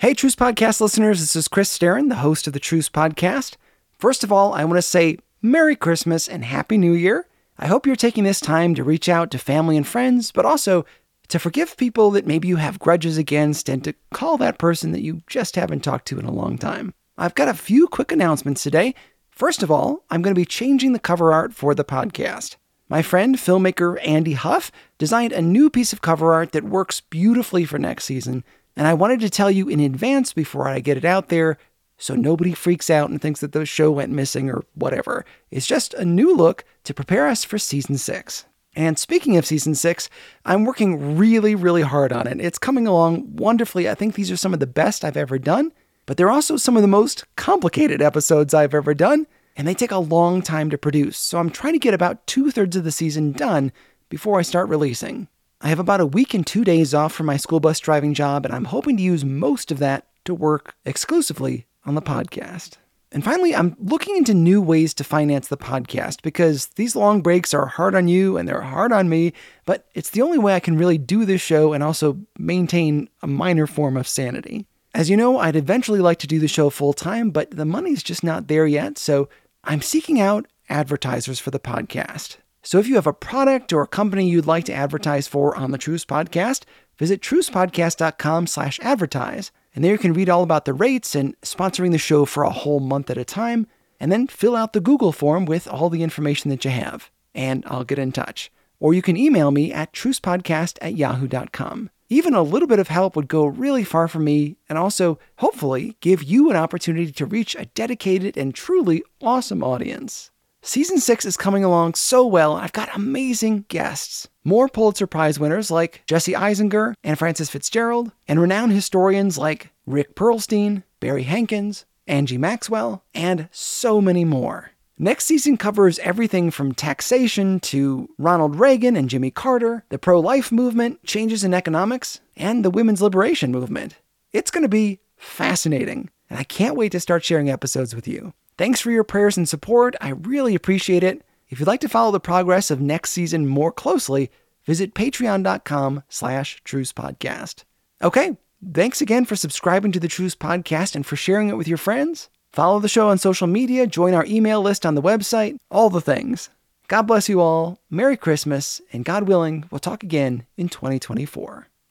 Hey, Truce Podcast listeners, this is Chris Staron, the host of the Truce Podcast. First of all, I want to say Merry Christmas and Happy New Year. I hope you're taking this time to reach out to family and friends, but also to forgive people that maybe you have grudges against and to call that person that you just haven't talked to in a long time. I've got a few quick announcements today. First of all, I'm going to be changing the cover art for the podcast. My friend, filmmaker Andy Huff, designed a new piece of cover art that works beautifully for next season, and I wanted to tell you in advance before I get it out there so nobody freaks out and thinks that the show went missing or whatever. It's just a new look to prepare us for season six. And speaking of season six, I'm working really, really hard on it. It's coming along wonderfully. I think these are some of the best I've ever done, but they're also some of the most complicated episodes I've ever done, and they take a long time to produce. So I'm trying to get about two thirds of the season done before I start releasing. I have about a week and two days off from my school bus driving job, and I'm hoping to use most of that to work exclusively on the podcast. And finally, I'm looking into new ways to finance the podcast because these long breaks are hard on you and they're hard on me, but it's the only way I can really do this show and also maintain a minor form of sanity. As you know, I'd eventually like to do the show full time, but the money's just not there yet, so I'm seeking out advertisers for the podcast. So if you have a product or a company you'd like to advertise for on the Truce Podcast, visit trucepodcast.com slash advertise and there you can read all about the rates and sponsoring the show for a whole month at a time, and then fill out the Google form with all the information that you have, and I'll get in touch. Or you can email me at trucepodcast at yahoo.com. Even a little bit of help would go really far for me and also, hopefully, give you an opportunity to reach a dedicated and truly awesome audience. Season 6 is coming along so well, and I've got amazing guests. More Pulitzer Prize winners like Jesse Eisinger and Frances FitzGerald, and renowned historians like Rick Perlstein, Barry Hankins, Angie Maxwell, and so many more. Next season covers everything from taxation to Ronald Reagan and Jimmy Carter, the pro life movement, changes in economics, and the women's liberation movement. It's going to be fascinating, and I can't wait to start sharing episodes with you. Thanks for your prayers and support. I really appreciate it. If you'd like to follow the progress of next season more closely, visit patreon.com slash trucepodcast. Okay, thanks again for subscribing to the Truce Podcast and for sharing it with your friends. Follow the show on social media, join our email list on the website, all the things. God bless you all, Merry Christmas, and God willing, we'll talk again in 2024.